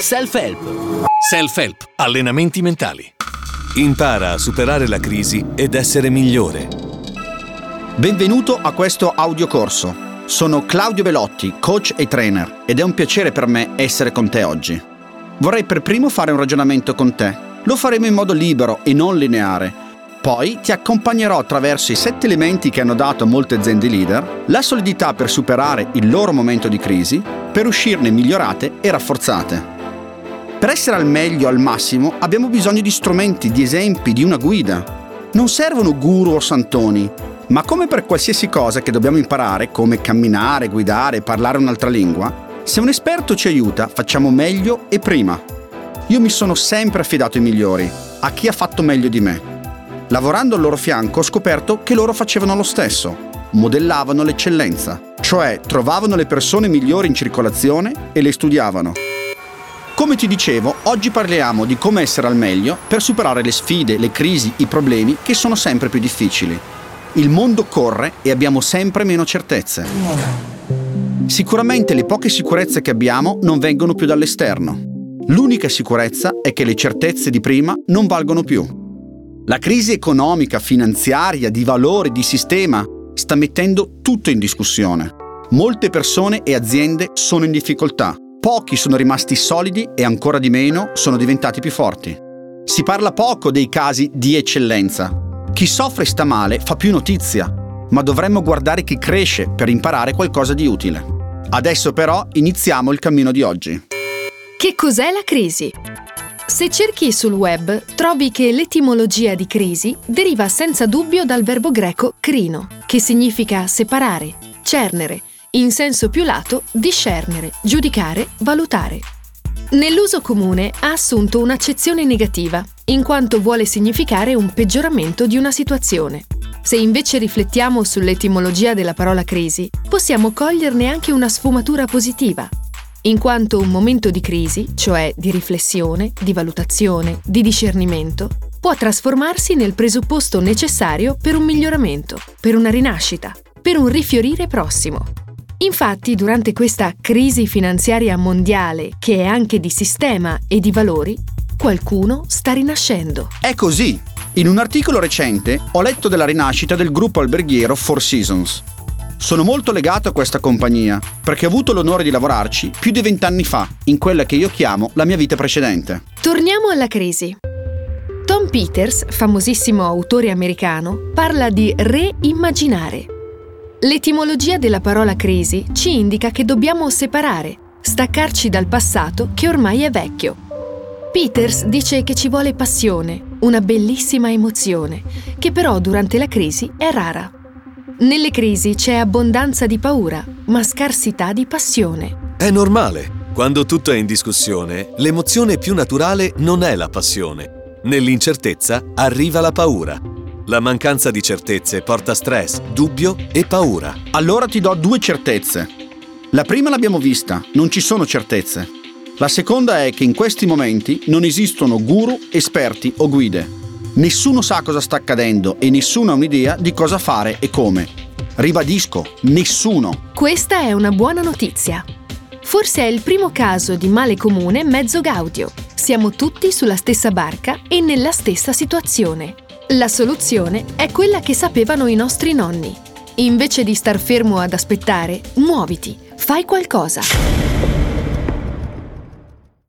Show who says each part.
Speaker 1: Self-help.
Speaker 2: Self-help. Allenamenti mentali.
Speaker 3: Impara a superare la crisi ed essere migliore.
Speaker 4: Benvenuto a questo audiocorso. Sono Claudio Belotti, coach e trainer, ed è un piacere per me essere con te oggi. Vorrei per primo fare un ragionamento con te. Lo faremo in modo libero e non lineare poi ti accompagnerò attraverso i sette elementi che hanno dato a molte aziende leader la solidità per superare il loro momento di crisi, per uscirne migliorate e rafforzate. Per essere al meglio, al massimo, abbiamo bisogno di strumenti, di esempi, di una guida. Non servono guru o santoni, ma come per qualsiasi cosa che dobbiamo imparare, come camminare, guidare, parlare un'altra lingua, se un esperto ci aiuta, facciamo meglio e prima. Io mi sono sempre affidato ai migliori, a chi ha fatto meglio di me. Lavorando al loro fianco ho scoperto che loro facevano lo stesso, modellavano l'eccellenza, cioè trovavano le persone migliori in circolazione e le studiavano. Come ti dicevo, oggi parliamo di come essere al meglio per superare le sfide, le crisi, i problemi che sono sempre più difficili. Il mondo corre e abbiamo sempre meno certezze. Sicuramente le poche sicurezze che abbiamo non vengono più dall'esterno. L'unica sicurezza è che le certezze di prima non valgono più. La crisi economica, finanziaria, di valore, di sistema sta mettendo tutto in discussione. Molte persone e aziende sono in difficoltà. Pochi sono rimasti solidi e ancora di meno sono diventati più forti. Si parla poco dei casi di eccellenza. Chi soffre e sta male fa più notizia, ma dovremmo guardare chi cresce per imparare qualcosa di utile. Adesso però iniziamo il cammino di oggi.
Speaker 5: Che cos'è la crisi? Se cerchi sul web, trovi che l'etimologia di crisi deriva senza dubbio dal verbo greco crino, che significa separare, cernere, in senso più lato discernere, giudicare, valutare. Nell'uso comune ha assunto un'accezione negativa, in quanto vuole significare un peggioramento di una situazione. Se invece riflettiamo sull'etimologia della parola crisi, possiamo coglierne anche una sfumatura positiva, in quanto un momento di crisi, cioè di riflessione, di valutazione, di discernimento, può trasformarsi nel presupposto necessario per un miglioramento, per una rinascita, per un rifiorire prossimo. Infatti, durante questa crisi finanziaria mondiale, che è anche di sistema e di valori, qualcuno sta rinascendo.
Speaker 4: È così. In un articolo recente ho letto della rinascita del gruppo alberghiero Four Seasons, sono molto legato a questa compagnia perché ho avuto l'onore di lavorarci più di vent'anni fa, in quella che io chiamo la mia vita precedente.
Speaker 5: Torniamo alla crisi. Tom Peters, famosissimo autore americano, parla di reimmaginare. L'etimologia della parola crisi ci indica che dobbiamo separare, staccarci dal passato che ormai è vecchio. Peters dice che ci vuole passione, una bellissima emozione, che però durante la crisi è rara. Nelle crisi c'è abbondanza di paura, ma scarsità di passione.
Speaker 3: È normale. Quando tutto è in discussione, l'emozione più naturale non è la passione. Nell'incertezza arriva la paura. La mancanza di certezze porta stress, dubbio e paura.
Speaker 4: Allora ti do due certezze. La prima l'abbiamo vista, non ci sono certezze. La seconda è che in questi momenti non esistono guru, esperti o guide. Nessuno sa cosa sta accadendo e nessuno ha un'idea di cosa fare e come. Ribadisco, nessuno.
Speaker 5: Questa è una buona notizia. Forse è il primo caso di male comune mezzo gaudio. Siamo tutti sulla stessa barca e nella stessa situazione. La soluzione è quella che sapevano i nostri nonni. Invece di star fermo ad aspettare, muoviti, fai qualcosa.